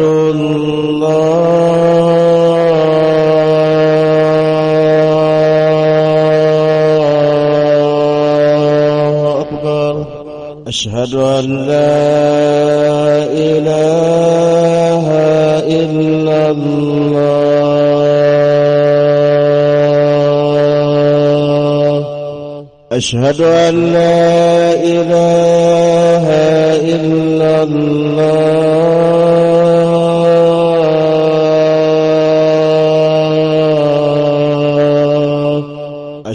الله أكبر. أشهد أن لا إله إلا الله. أشهد أن لا إله إلا الله.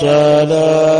على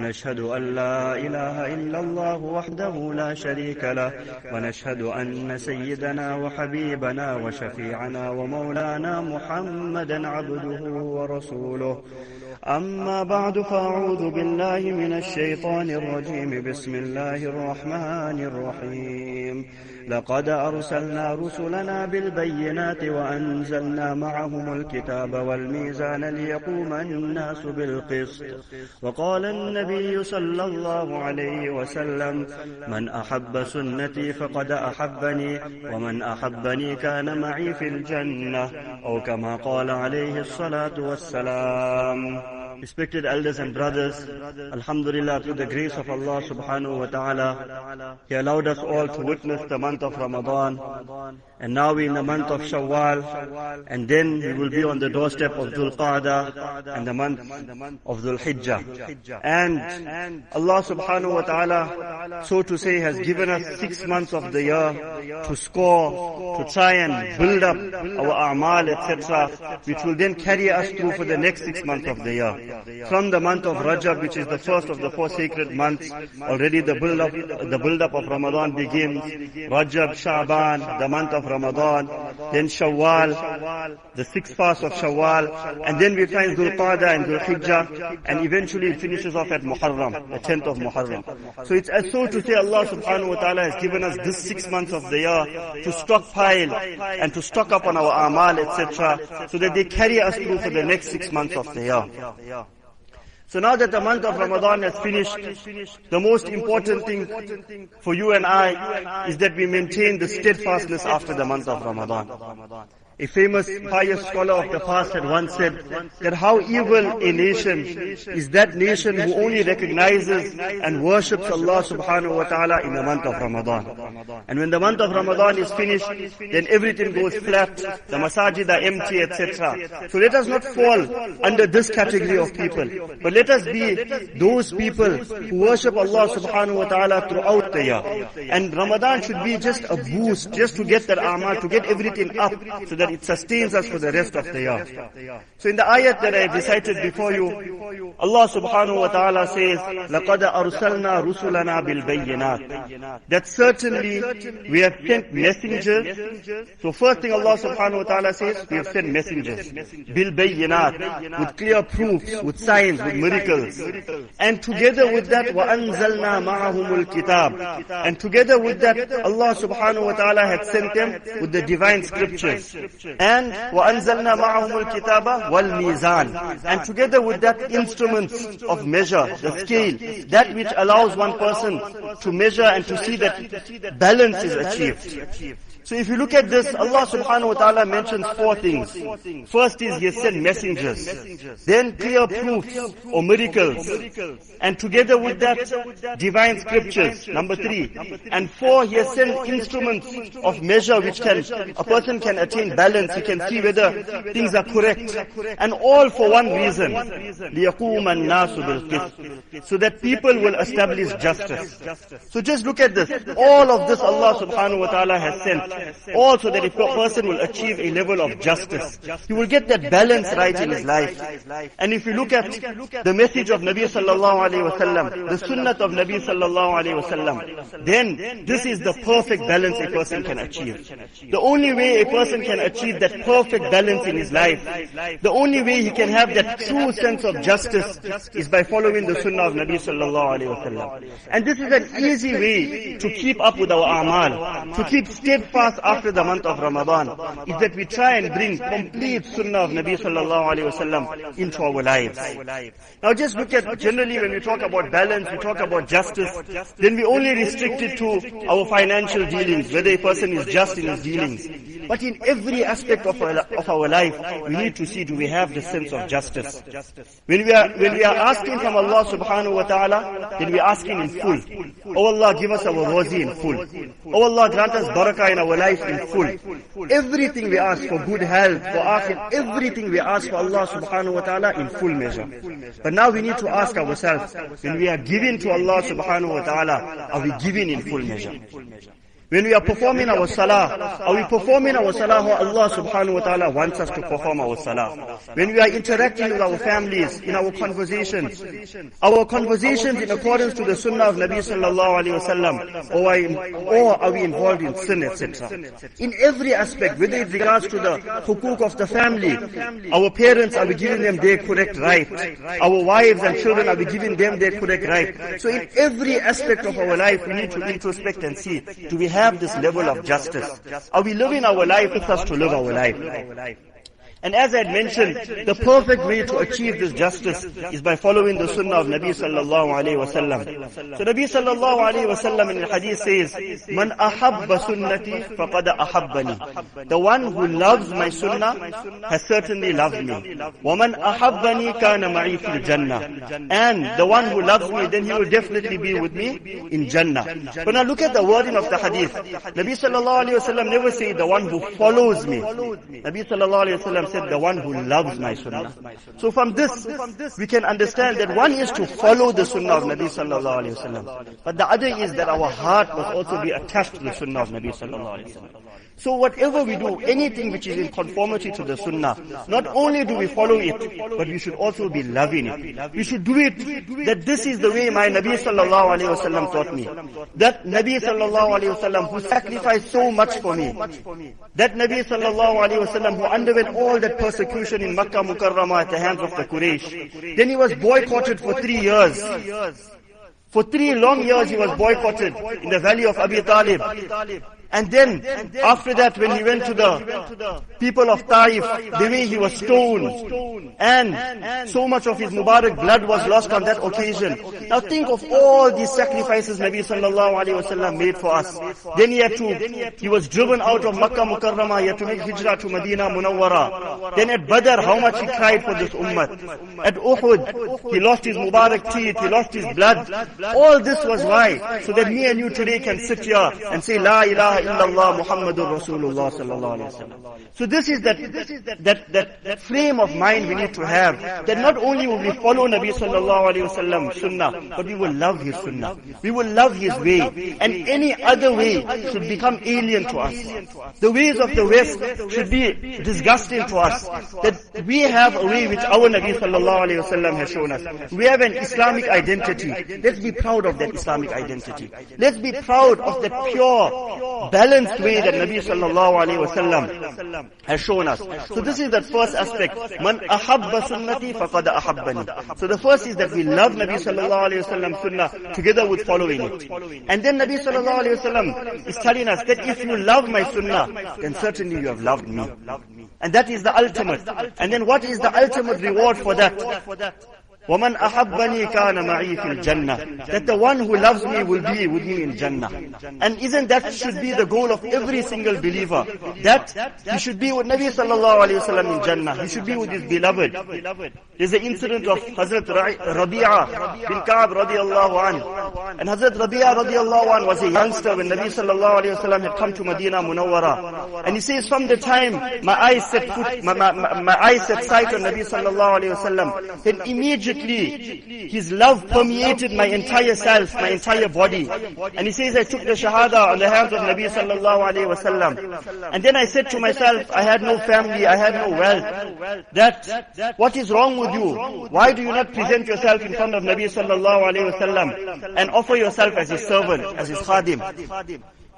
ونشهد أن لا إله إلا الله وحده لا شريك له ونشهد أن سيدنا وحبيبنا وشفيعنا ومولانا محمدا عبده ورسوله. أما بعد فأعوذ بالله من الشيطان الرجيم. بسم الله الرحمن الرحيم. لقد أرسلنا رسلنا بالبينات وأنزلنا معهم الكتاب والميزان ليقوم الناس بالقسط. وقال النبي صلى الله عليه وسلم من أحب سنتي فقد أحبني ومن أحبني كان معي في الجنة. أو كما قال عليه الصلاة والسلام. Respected elders and brothers, Alhamdulillah, through the grace of Allah subhanahu wa ta'ala, He allowed us all to witness the month of Ramadan. And now we're in the month of Shawwal, and then we will be on the doorstep of Dhul Qa'dah and the month of Dhul Hijjah. And Allah subhanahu wa ta'ala, so to say, has given us six months of the year to score, to try and build up our a'mal, etc., which will then carry us through for the next six months of the year. From the month of Rajab, which is the first of the four sacred months, already the build up, the build up of Ramadan begins. Rajab, Sha'ban, the month of Ramadan, then Shawwal, the sixth fast of Shawwal, and then we find Dhul and Dhul Hijjah, and eventually it finishes off at Muharram, the 10th of Muharram. So it's as so to say Allah subhanahu wa ta'ala has given us this six months of the year to stockpile and to stock up on our amal, etc., so that they carry us through for the next six months of the year. So now that the month of Ramadan has finished, the most important thing for you and I is that we maintain the steadfastness after the month of Ramadan. A famous pious scholar of the past had once said that how evil a nation is that nation who only recognizes and worships Allah subhanahu wa ta'ala in the month of Ramadan. And when the month of Ramadan is finished, then everything goes flat, the masajid are empty, etc. So let us not fall under this category of people, but let us be those people who worship Allah subhanahu wa ta'ala throughout the year. And Ramadan should be just a boost, just to get that amal, to get everything up, so that it sustains us for the rest of the year. So in the ayat that I recited before you, Allah subhanahu wa ta'ala says, لَقَدْ أَرْسَلْنَا رُسُلَنَا بِالْبَيِّنَاتِ That certainly we have sent messengers. So first thing Allah subhanahu wa ta'ala says, we have sent messengers. بِالْبَيِّنَاتِ With clear proofs, with signs, with miracles. And together with that, وَأَنزَلْنَا مَعَهُمُ الْكِتَابِ And together with that, Allah subhanahu wa ta'ala had sent them with the divine scriptures. And وَأَنزَلْنَا مَعَهُمُ الْكِتَابَ وَالْمِيزَانِ And together with that instruments of measure, the scale, that which allows one person to measure and to see that balance is achieved. So if you look at this, Allah subhanahu wa ta'ala mentions four things. First is He sent messengers, then clear proofs or miracles, and together with that, divine scriptures, number three. And four, He has sent instruments of measure which can, a person can attain balance, he can see whether things are correct. And all for one reason, so that people will establish justice. So just look at this. All of this Allah subhanahu wa ta'ala has sent also that a person will achieve a level of justice, he will get that balance right in his life. And if you look at the message of Nabi sallallahu alayhi wasallam, the sunnah of Nabi sallallahu alayhi wasallam, then this is the perfect balance a person can achieve. The only way a person can achieve that perfect balance in his life, the only way he can have that true sense of justice is by following the sunnah of Nabi sallallahu alayhi wasallam. And this is an easy way to keep up with our amal, to keep steadfast after the month of Ramadan is that we try and bring complete sunnah of Nabi sallallahu alayhi wasallam into our lives. Now just look at generally when we talk about balance, we talk about justice, then we only restrict it to our financial dealings, whether a person is just in his dealings. But in every aspect of our, of our life, we need to see do we have the sense of justice. When we are, when we are asking from Allah subhanahu wa ta'ala, then we are asking in full. Oh Allah, give us our rozi in full. Oh Allah, grant us barakah in our life in full. Everything we ask for good health, for akhir, everything we ask for Allah subhanahu wa ta'ala in full measure. But now we need to ask ourselves, when we are giving to Allah subhanahu wa ta'ala, are we giving in full measure? When we are performing our salah, are we performing our salah how Allah subhanahu wa ta'ala wants us to perform our salah? When we are interacting with our families, in our conversations, our conversations in accordance to the sunnah of Nabi sallallahu alayhi wa sallam, or, are or are we involved in sin, etc. In every aspect, whether it regards to the hukuk of the family, our parents, are we giving them their correct right? Our wives and children, are we giving them their correct right? So in every aspect of our life, we need to introspect and see, do we have have this level of justice? Are we living our life It's us to live our life? And as I had mentioned, the perfect way to achieve this justice is by following the sunnah of Nabi sallallahu alayhi wasallam. So Nabi sallallahu alayhi wasallam in the hadith says, Man ahabba sunnati faqad ahabbani. The one who loves my sunnah has certainly loved me. Woman ahabbani kana ma'i fil jannah. And the one who loves me, then he will definitely be with me in Jannah. But now look at the wording of the hadith. Nabi sallallahu alayhi wasallam never said the one who follows me. Nabi sallallahu alayhi wasallam said, the one who loves my sunnah. So from this, we can understand that one is to follow the sunnah of Nabi sallallahu alayhi. But the other is that our heart must also be attached to the sunnah of Nabi sallallahu alayhi. So whatever we do, anything which is in conformity to the sunnah, not only do we follow it, but we should also be loving it. We should do it that this is the way my Nabi sallallahu alayhi wasallam taught me. That Nabi sallallahu alayhi wasallam who sacrificed so much for me. That Nabi sallallahu alayhi wasallam who underwent all that persecution in Makkah Mukarramah at the hands of the Quraysh. Then he was boycotted for three years. For three long years he was boycotted in the valley of Abi Talib. And then, after that, when he went to the people of Taif, the way he was stoned, and so much of his Mubarak blood was lost on that occasion. Now think of all these sacrifices Nabi sallallahu alayhi wasallam made for us. Then he had to, he was driven out of Makkah Mukarramah, he had to make hijrah to Medina Munawwara. Then at Badr, how much he cried for this ummah. At Uhud, he lost his Mubarak teeth, he lost his blood. All this was why? So that me and you today can sit here and say, La ilaha illallah Muhammadur Rasulullah sallallahu alayhi wasallam. So this is that, that, that, that frame of mind we need to have. That not only will we follow Nabi sallallahu alayhi wasallam sunnah, but we will love his sunnah. We will love his way. And any other way should become alien to us. The ways of the West should be disgusting to us. That we have a way which our Nabi sallallahu alayhi wasallam has shown us. We have an Islamic identity. Let's be proud of that Islamic identity. Let's be proud of that pure, balanced way that Nabi sallallahu alayhi wasallam has shown us. So this is the first aspect. Man ahabba sunnati faqad ahabbani. So the first is that we love Nabi sallallahu alayhi wasallam sunnah together with following it. And then Nabi sallallahu alayhi wasallam is telling us that if you love my sunnah, then certainly you have loved me. And that is the ultimate. And then what is the ultimate reward for that? وَمَنْ أَحَبَّنِي كَانَ مَعِي فِي الْجَنَّةِ That the one who loves me will be with me in Jannah. And isn't that should be the goal of every single believer? That he should be with Nabi sallallahu alayhi wasallam in Jannah. He should be with his beloved. There's an incident of Hazrat Rabi'ah bin Ka'ab radiallahu an. And Hazrat Rabi'ah radiallahu an was a youngster when Nabi sallallahu alayhi wasallam had come to Medina Munawwara. And he says, from the time my eyes set foot, my, my, my eyes set sight on Nabi sallallahu alayhi wasallam, then immediately his love permeated my entire self, my entire body. And he says, I took the shahada on the hands of Nabi sallallahu alayhi wasallam. And then I said to myself, I had no family, I had no wealth. That, what is wrong with you? Why do you not present yourself in front of Nabi sallallahu alayhi wasallam and offer yourself as his servant, as his khadim?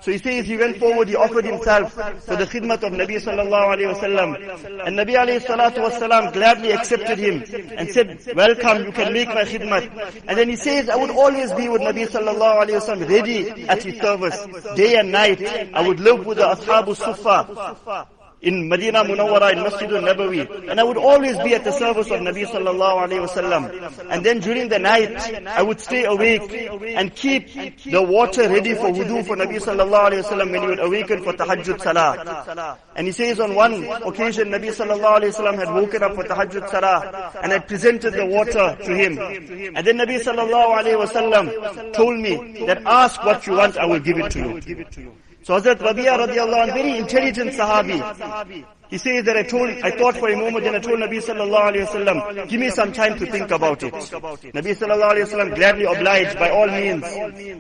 So he says he went forward, he offered himself for the khidmat of Nabi sallallahu alayhi wasallam. And Nabi alayhi salatu wasallam gladly accepted him and said, welcome, you can make my khidmat. And then he says, I would always be with Nabi sallallahu alayhi wasallam, ready at his service, day and night. I would live with the Ashabu Sufa in Medina Munawwara, in Masjid al-Nabawi. And I would always be at the service of Nabi sallallahu alayhi wasallam. And then during the night, I would stay awake and keep the water ready for wudu for Nabi sallallahu alayhi wasallam when he would awaken for tahajjud salah. And he says on one occasion, Nabi sallallahu alayhi wasallam had woken up for tahajjud salah and I presented the water to him. And then Nabi sallallahu alayhi wasallam told me that ask what you want, I will give it to you. So Hazrat Rabia radiallahu anh, very intelligent sahabi. He says that I told, I thought for a moment and I told Nabi sallallahu wasallam, give me some time to think about it. Nabi sallallahu wasallam gladly obliged by all means.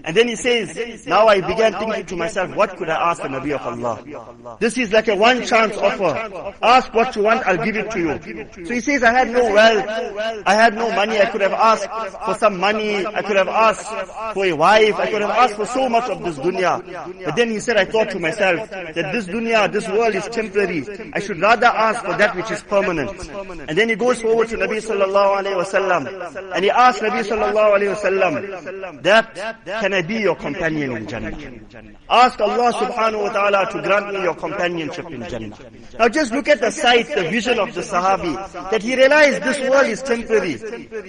And then he says, now I began thinking to myself, what could I ask the Nabi of Allah? This is like a one chance offer. Ask what you want, I'll give it to you. So he says, I had no wealth, I had no money, I could have asked for some money, I could have asked for a wife, I could have asked for so much of this dunya. But then he said, I thought to myself, that this dunya, this world is temporary. I should rather ask for that which is permanent. And then he goes forward to Nabi sallallahu alayhi wasallam and he asks Nabi sallallahu alayhi wasallam that can I be your companion in Jannah? Ask Allah subhanahu wa ta'ala to grant me your companionship in Jannah. Now just look at the sight, the vision of the Sahabi, that he realized this world is temporary.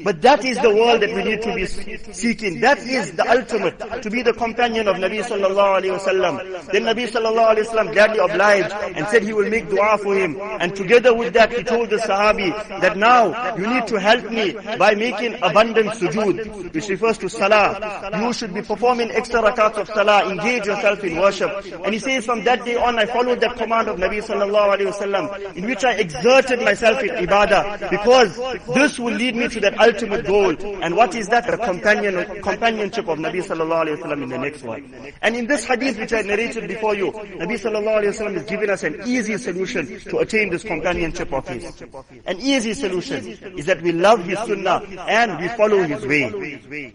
But that is the world that we need to be seeking. That is the ultimate, to be the companion of Nabi sallallahu alayhi wasallam. Then Nabi sallallahu alayhi wasallam gladly obliged and said he will make dua for him. And together with that, he told the Sahabi that now you need to help me by making abundant sujood, which refers to salah. You should be performing extra rakats of salah, engage yourself in worship. And he says from that day on, I followed that command of Nabi sallallahu alayhi wasallam, in which I exerted myself in ibadah, because this will lead me to that ultimate goal. And what is that? The companion, companionship of Nabi sallallahu alayhi wasallam in the next one. And in this hadith which I narrated before you, Nabi sallallahu alayhi wasallam is giving us an easy solution to attain this companionship of his. An easy solution is that we love his sunnah and we follow his way.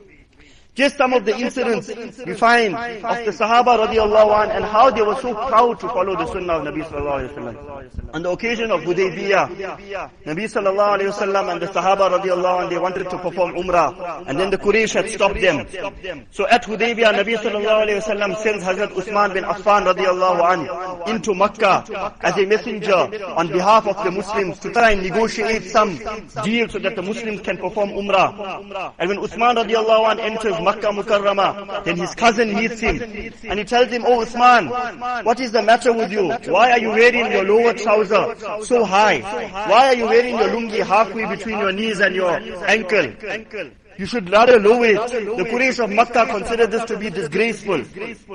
Just some of the incidents we find of the Sahaba radiallahu an and how they were so proud to follow the Sunnah of Nabi sallallahu alayhi wasallam. On the occasion of Hudaybiyah, Nabi sallallahu alayhi wasallam and the Sahaba radiallahu an, they wanted to perform Umrah and then the Quraysh had stopped them. So at Hudaybiyah, Nabi sallallahu alayhi wasallam sends Hazrat Uthman bin Affan radiallahu an into Makkah as a messenger on behalf of the Muslims to try and negotiate some deal so that the Muslims can perform Umrah. And when Uthman radiallahu an enters Makkah Mukarramah. Then his cousin meets him and he tells him, Oh Uthman, what is the matter with you? Why are you wearing your lower trouser so high? Why are you wearing your lungi halfway between your knees and your ankle? You should rather lower it. The Quraysh of Makkah considered this to be disgraceful.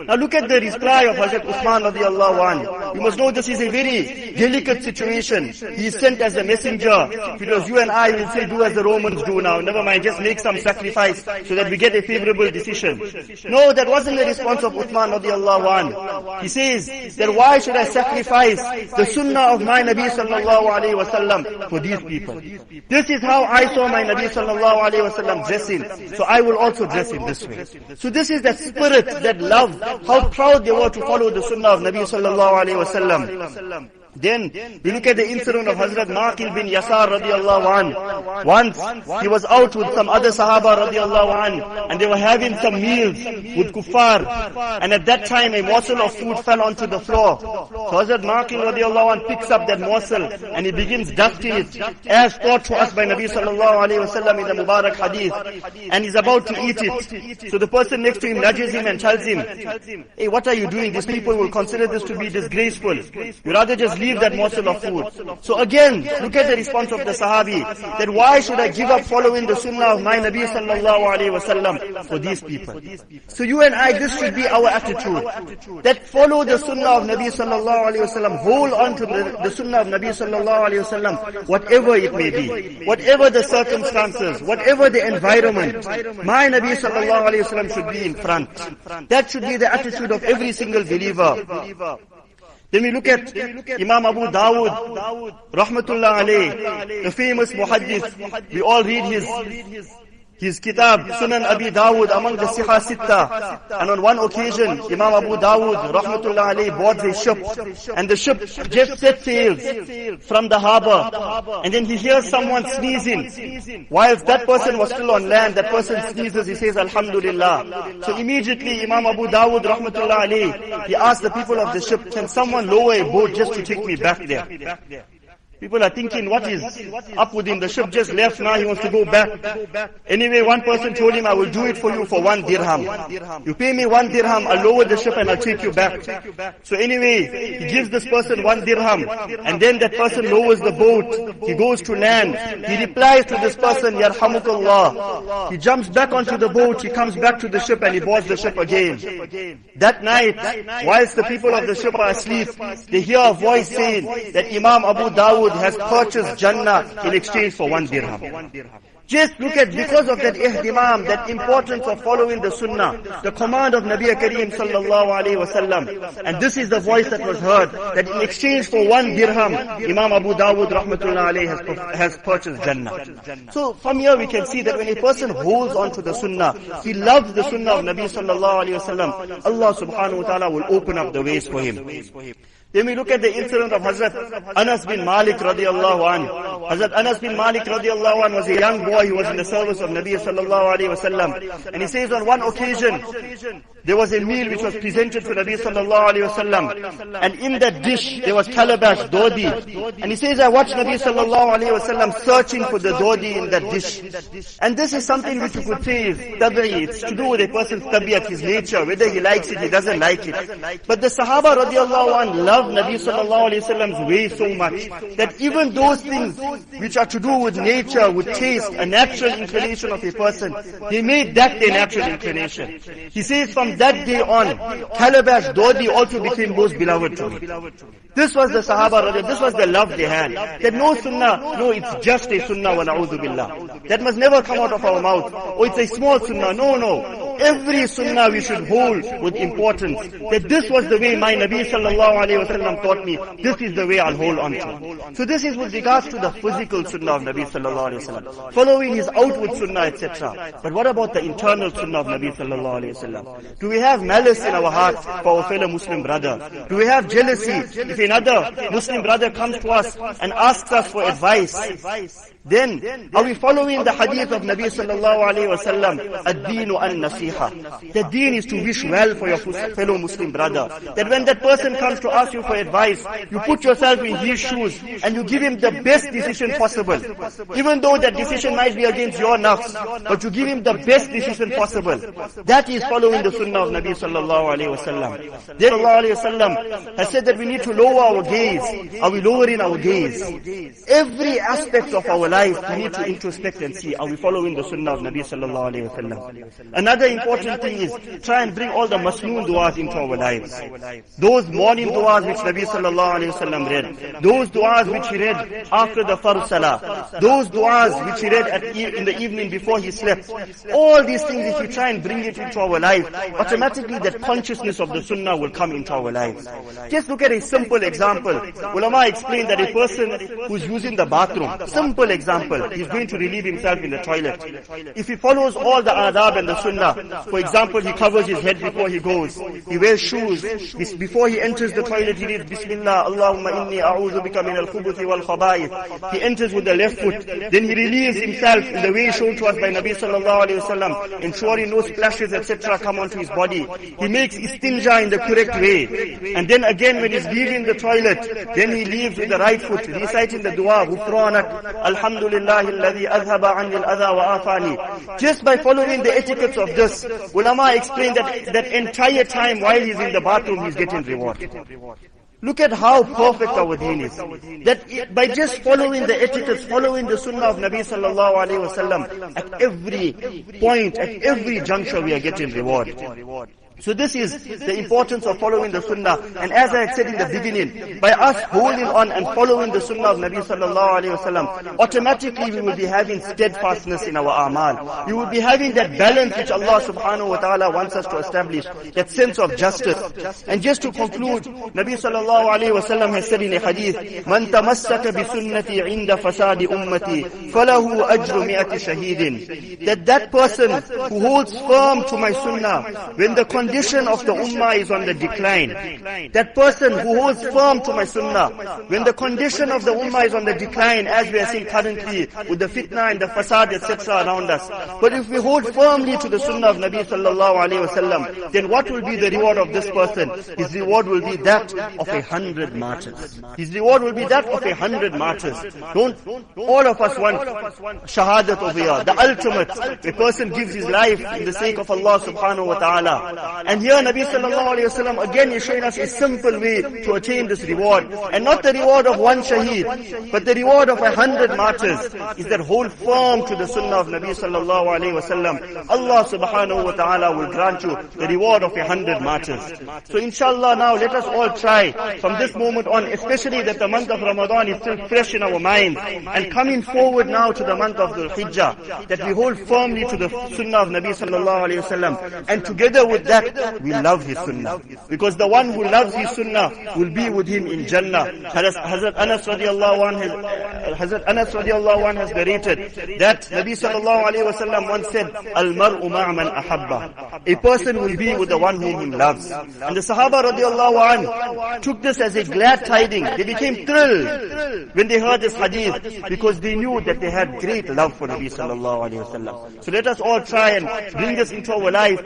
Now look at the reply of Hazrat Uthman radiallahu anhu. You must know this is a very delicate situation. He is sent as a messenger. Because you and I, will say do as the Romans do now. Never mind, just make some sacrifice so that we get a favorable decision. No, that wasn't the response of Uthman radiallahu anhu. He says that why should I sacrifice the sunnah of my Nabi sallallahu alayhi wasallam for these people? This is how I saw my Nabi sallallahu alayhi wasallam dress in. So I will also dress in this way. So this is that spirit, that love, how proud they were to follow the sunnah of Nabi sallallahu alayhi wasallam. Then we look at the incident of Hazrat Maqil bin Yasar radiallahu an. Once he was out with some other Sahaba radiallahu an and they were having some meals with kuffar and at that time a morsel of food fell onto the floor. So Hazrat Maqil radiallahu an picks up that morsel and he begins dusting it as taught to us by Nabi sallallahu alayhi wasallam in the Mubarak hadith and he's about to eat it. So the person next to him nudges him and tells him, hey what are you doing? These people will consider this to be disgraceful. You rather just leave that morsel of food. So again, look at the response of the Sahabi, that why should I give up following the sunnah of my Nabi sallallahu alayhi wasallam for these people? So you and I, this should be our attitude. That follow the sunnah of Nabi sallallahu alayhi wasallam, hold on to the, the sunnah of Nabi sallallahu alayhi wasallam, whatever it may be, whatever the circumstances, whatever the environment, my Nabi sallallahu alayhi wasallam should be in front. That should be the attitude of every single believer. Then we look at Imam Abu Dawud, Rahmatullah alayh, the famous muhaddith. We all read his his kitab, Sunan Abi Dawud, among the Siha Sitta. And on one occasion, Imam Abu Dawud, rahmatullah alayhi, boards a ship. And the ship just set sails from the harbor. And then he hears someone sneezing. Whilst that person was still on land, that person sneezes, he says, Alhamdulillah. So immediately Imam Abu Dawud, rahmatullah alayhi, he asked the people of the ship, can someone lower a boat just to take me back there? People are thinking, what is up with him? The ship just left now, he wants to go back. Anyway, one person told him, I will do it for you for one dirham. You pay me one dirham, I'll lower the ship and I'll take you back. So anyway, he gives this person one dirham. And then that person lowers the boat. He goes to land. He replies to this person, Yarhamukallah. He jumps back onto the boat, he comes back to the ship and he boards the ship again. That night, whilst the people of the ship are asleep, they hear a voice saying that Imam Abu Dawud has purchased Jannah in exchange for one dirham. Just look at, because of that ihtimam, that importance of following the sunnah, the command of Nabi Kareem sallallahu alayhi wasallam. And this is the voice that was heard, that in exchange for one dirham, Imam Abu Dawud rahmatullah alayhi has, has purchased Jannah. So from here we can see that when a person holds on to the sunnah, he loves the sunnah of Nabi sallallahu alayhi wasallam, Allah subhanahu wa ta'ala will open up the ways for him. Then we look at the incident of Hazrat Anas bin Malik radiallahu anhu. Hazrat Anas bin Malik radiallahu anhu was a young boy who was in the service of Nabi sallallahu alayhi wasallam. And he says on one occasion, there was a meal which was presented to Nabi sallallahu alayhi wasallam. And in that dish, there was calabash, dodi. And he says, I watched Nabi sallallahu alayhi wasallam searching for the dodi in that dish. And this is something which you could say is tabi'i. It's to do with a person's tabi'at, his nature, whether he likes it, he doesn't like it. But the Sahaba radiallahu anhu love Nabi sallallahu alayhi wasallam's way so much that even those things which are to do with nature, with taste, a natural inclination of a person, they made that their natural inclination. He says from that day on, calabash, dodi also became most beloved to me. This was the Sahaba, this was the love they had. That no sunnah, no, it's just a sunnah wa billah. That must never come out of our mouth. Oh, it's a small sunnah. No, no. Every sunnah we should hold with importance. That this was the way my Nabi sallallahu alayhi wasallam taught me. This is the way I'll hold on to. So this is with regards to the physical sunnah of Nabi sallallahu alayhi wasallam. Following his outward sunnah, etc. But what about the internal sunnah of Nabi sallallahu alayhi wasallam? Do we have malice in our hearts for our fellow Muslim brother? Do we have jealousy if another Muslim brother comes to us and asks us for advice? Then, are we following the hadith of Nabi sallallahu alayhi wasallam? Ad-deenu an-nasiha. The deen is to wish well for your fellow Muslim brother. That when that person comes to ask you for advice, you put yourself in his shoes and you give him the best decision possible. Even though that decision might be against your nafs, but you give him the best decision possible. That is following the sunnah of Nabi sallallahu alayhi wasallam. Then Allah alayhi wasallam has said that we need to lower our gaze. Are we lowering our gaze? Every aspect of our life, we need to introspect and see, are we following the sunnah of Nabi sallallahu alayhi wa sallam? Another important thing is, try and bring all the masnoon du'as into our lives. Those morning du'as which Nabi sallallahu alayhi wa sallam read, those du'as which he read after the farz salah, those du'as which he read at e in the evening before he slept, all these things if you try and bring it into our life, automatically that consciousness of the sunnah will come into our lives. Just look at a simple example. Ulama explained that a person who's using the bathroom, simple example, example, he's going to relieve himself in the toilet. If he follows all the adab and the sunnah, for example, he covers his head before he goes, he wears shoes, before he enters the toilet, he reads Bismillah, Allahumma inni a'udhu bika min al-khubuthi wal khaba'ith. He enters with the left foot, then he relieves himself in the way shown to us by Nabi sallallahu alayhi wasallam, ensuring no splashes, etc. come onto his body. He makes istinja in the correct way. And then again, when he's leaving the toilet, then he leaves with the right foot, reciting the dua, Ghufranak, Alhamdulillah, Alhamdulillah wa. Just by following the etiquettes of this, ulama explained that that entire time while he's in the bathroom, he's getting reward. Look at how perfect our deen is. That by just following the etiquettes, following the sunnah of Nabi sallallahu alayhi wasallam, at every point, at every juncture we are getting reward. So this is the importance of following the sunnah. And as I had said in the beginning, by us holding on and following the sunnah of Nabi sallallahu alayhi wasallam, automatically we will be having steadfastness in our amal. We will be having that balance which Allah subhanahu wa ta'ala wants us to establish, that sense of justice. And just to conclude, Nabi sallallahu alayhi wasallam has said in a hadith, Man tamassaka bi sunnati inda fasadi ummati, falahu ajru mi'ati shahidin. That that person who holds firm to my sunnah, when the condition of the ummah is on the decline. That person who holds firm to my sunnah, when the condition of the ummah is on the decline, as we are seeing currently with the fitna and the fasad, etc. around us. But if we hold firmly to the sunnah of Nabi sallallahu alayhi wasallam, then what will be the reward of this person? His reward will be that of a hundred martyrs. His reward will be that of a hundred martyrs. Don't all of us want shahadat over here, the ultimate. A person gives his life in the sake of Allah subhanahu wa ta'ala. And here Nabi sallallahu alayhi wasallam again is showing us a simple way to attain this reward. And not the reward of one shaheed, but the reward of a hundred martyrs is that hold firm to the sunnah of Nabi sallallahu alayhi wasallam. Allah subhanahu wa ta'ala will grant you the reward of a hundred martyrs. So inshallah now let us all try from this moment on, especially that the month of Ramadan is still fresh in our minds and coming forward now to the month of the Hijjah, that we hold firmly to the sunnah of Nabi sallallahu alayhi wasallam. And together with that, we love his sunnah. Because the one who loves his sunnah will be with him in Jannah. Hazrat Anas radiallahu anh has, Hazrat Anas radiallahu anh has narrated that Nabi sallallahu alayhi wasallam once said, Al-mar'u ma'man ahabba. A person will be with the one whom he loves. And the Sahaba radiallahu anh took this as a glad tiding. They became thrilled when they heard this hadith because they knew that they had great love for Nabi sallallahu alayhi wasallam. So let us all try and bring this into our life.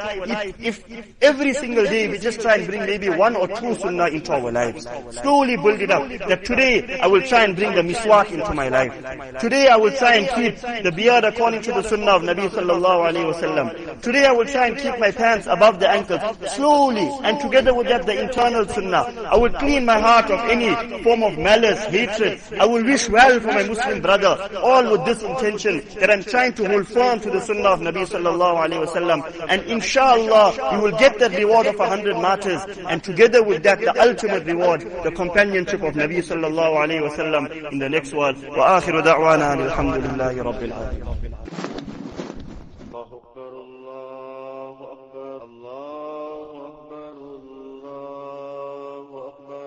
If, if every single day we just try and bring maybe one or two sunnah into our lives. Slowly build it up. That today I will try and bring the miswak into my life. Today I will try and keep the beard according to the sunnah of Nabi sallallahu alayhi. Today I will try and keep my pants above the ankles. Slowly and together with that the internal sunnah. I will clean my heart of any form of malice, hatred. I will wish well for my Muslim brother. All with this intention that I'm trying to hold firm to the sunnah of Nabi sallallahu alayhi wasallam. And inshallah you will get that reward of a hundred martyrs. And together with that the ultimate reward, the companionship of Nabi sallallahu alayhi wasallam in the next world. وآخر دعوانا أن الحمد لله رب العالمين.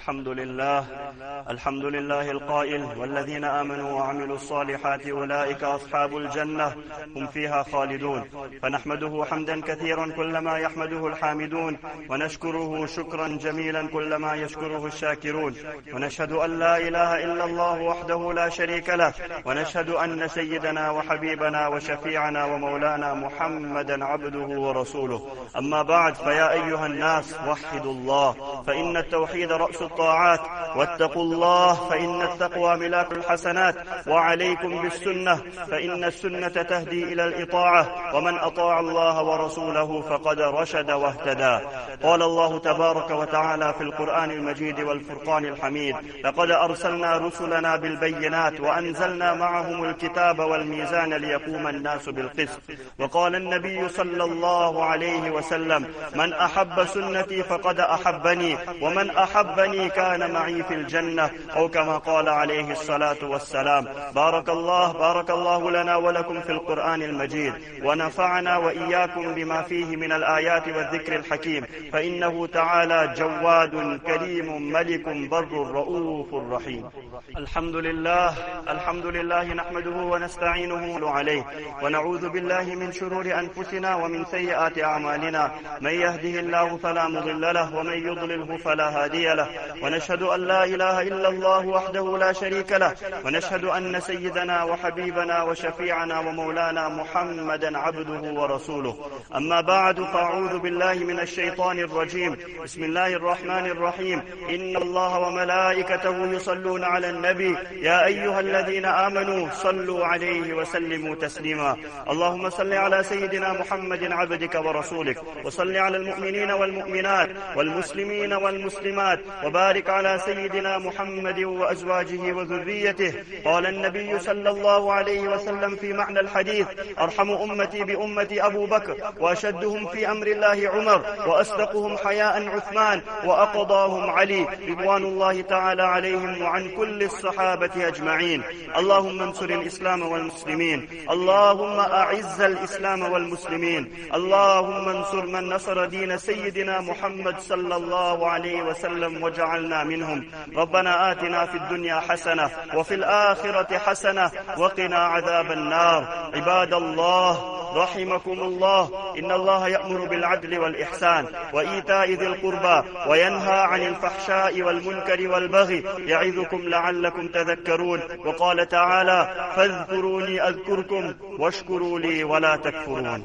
الحمد لله الحمد لله القائل والذين آمنوا وعملوا الصالحات أولئك أصحاب الجنة هم فيها خالدون. فنحمده حمدا كثيرا كلما يحمده الحامدون ونشكره شكرا جميلا كلما يشكره الشاكرون. ونشهد أن لا إله إلا الله وحده لا شريك له ونشهد أن سيدنا وحبيبنا وشفيعنا ومولانا محمدا عبده ورسوله. أما بعد فيا أيها الناس وحدوا الله فإن التوحيد رأس الطاعات واتقوا الله فإن التقوى ملاك الحسنات وعليكم بالسنة فإن السنة تهدي إلى الإطاعة ومن أطاع الله ورسوله فقد رشد واهتدى. قال الله تبارك وتعالى في القرآن المجيد والفرقان الحميد لقد أرسلنا رسلنا بالبينات وأنزلنا معهم الكتاب والميزان ليقوم الناس بالقسط. وقال النبي صلى الله عليه وسلم من أحب سنتي فقد أحبني ومن أحبني كان معي في الجنة. أو كما قال عليه الصلاة والسلام بارك الله بارك الله لنا ولكم في القرآن المجيد ونفعنا وإياكم بما فيه من الآيات والذكر الحكيم فإنه تعالى جواد كريم ملك بر رؤوف رحيم. الحمد لله الحمد لله نحمده ونستعينه عليه ونعوذ بالله من شرور أنفسنا ومن سيئات أعمالنا. من يهده الله فلا مضل له ومن يضلله فلا هادي له ونشهد أن لا إله إلا الله وحده لا شريك له ونشهد أن سيدنا وحبيبنا وشفيعنا ومولانا محمدا عبده ورسوله. أما بعد فأعوذ بالله من الشيطان الرجيم. بسم الله الرحمن الرحيم. إن الله وملائكته يصلون على النبي. يا أيها الذين آمنوا صلوا عليه وسلموا تسليما. اللهم صل على سيدنا محمد عبدك ورسولك وصل على المؤمنين والمؤمنات والمسلمين والمسلمات وبارك على سيدنا محمد وأزواجه وذريته. قال النبي صلى الله عليه وسلم في معنى الحديث أرحم أمتي بأمتي أبو بكر وأشدهم في أمر الله عمر وأصدقهم حياء عثمان وأقضاهم علي رضوان الله تعالى عليهم وعن كل الصحابة أجمعين. اللهم انصر الإسلام والمسلمين. اللهم أعز الإسلام والمسلمين. اللهم انصر من نصر دين سيدنا محمد صلى الله عليه وسلم وجعلنا منهم. ربنا آتنا في الدنيا حسنة وفي الآخرة حسنة وقنا عذاب النار. عباد الله رحمكم الله. إن الله يأمر بالعدل والإحسان وإيتاء ذي القربى وينهى عن الفحشاء والمنكر والبغي يعظكم لعلكم تذكرون. وقال تعالى فاذكروني أذكركم واشكروا لي ولا تكفرون.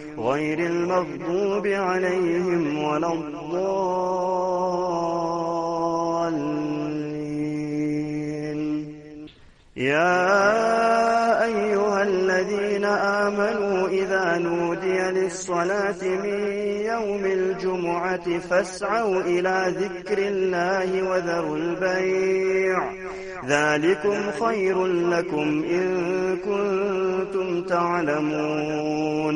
غير المغضوب عليهم ولا الضالين. يا أيها الذين آمنوا إذا نودي للصلاة من يوم الجمعة فاسعوا إلى ذكر الله وذروا البيع. ذلكم خير لكم إن كنتم تعلمون.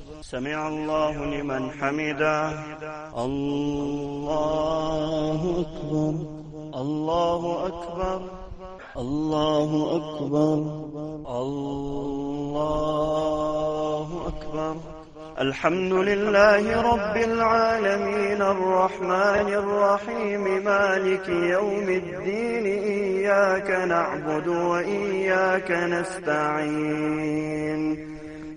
سمع الله لمن حمده. الله أكبر. الله أكبر. الله أكبر. الله أكبر. الحمد لله رب العالمين. الرحمن الرحيم. مالك يوم الدين. إياك نعبد وإياك نستعين.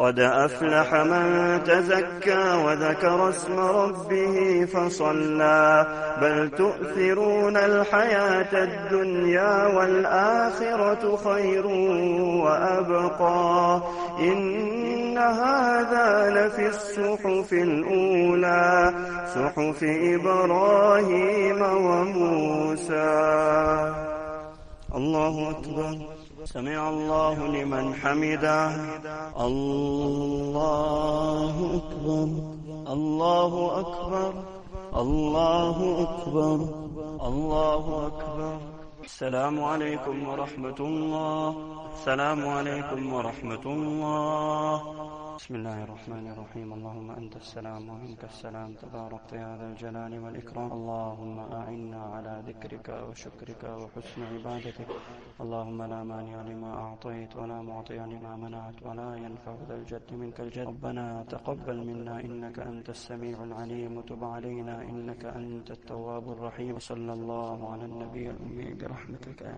قد أفلح من تزكى وذكر اسم ربه فصلى. بل تؤثرون الحياة الدنيا والآخرة خير وأبقى. إن هذا لفي الصحف الأولى صحف إبراهيم وموسى. الله أكبر. سمع الله لمن حمده. الله أكبر. الله أكبر. الله أكبر. الله أكبر. السلام عليكم ورحمة الله. السلام عليكم ورحمة الله. بسم الله الرحمن الرحيم. اللهم أنت السلام ومنك السلام. تبارك يا ذا الجلال والإكرام. اللهم أعنا على ذكرك وشكرك وحسن عبادتك. اللهم لا مانع لما أعطيت ولا معطي لما منعت ولا ينفع ذا الجد منك الجد. ربنا تقبل منا إنك أنت السميع العليم. وتب علينا إنك أنت التواب الرحيم. صلى الله على النبي الأمي برحمتك. يا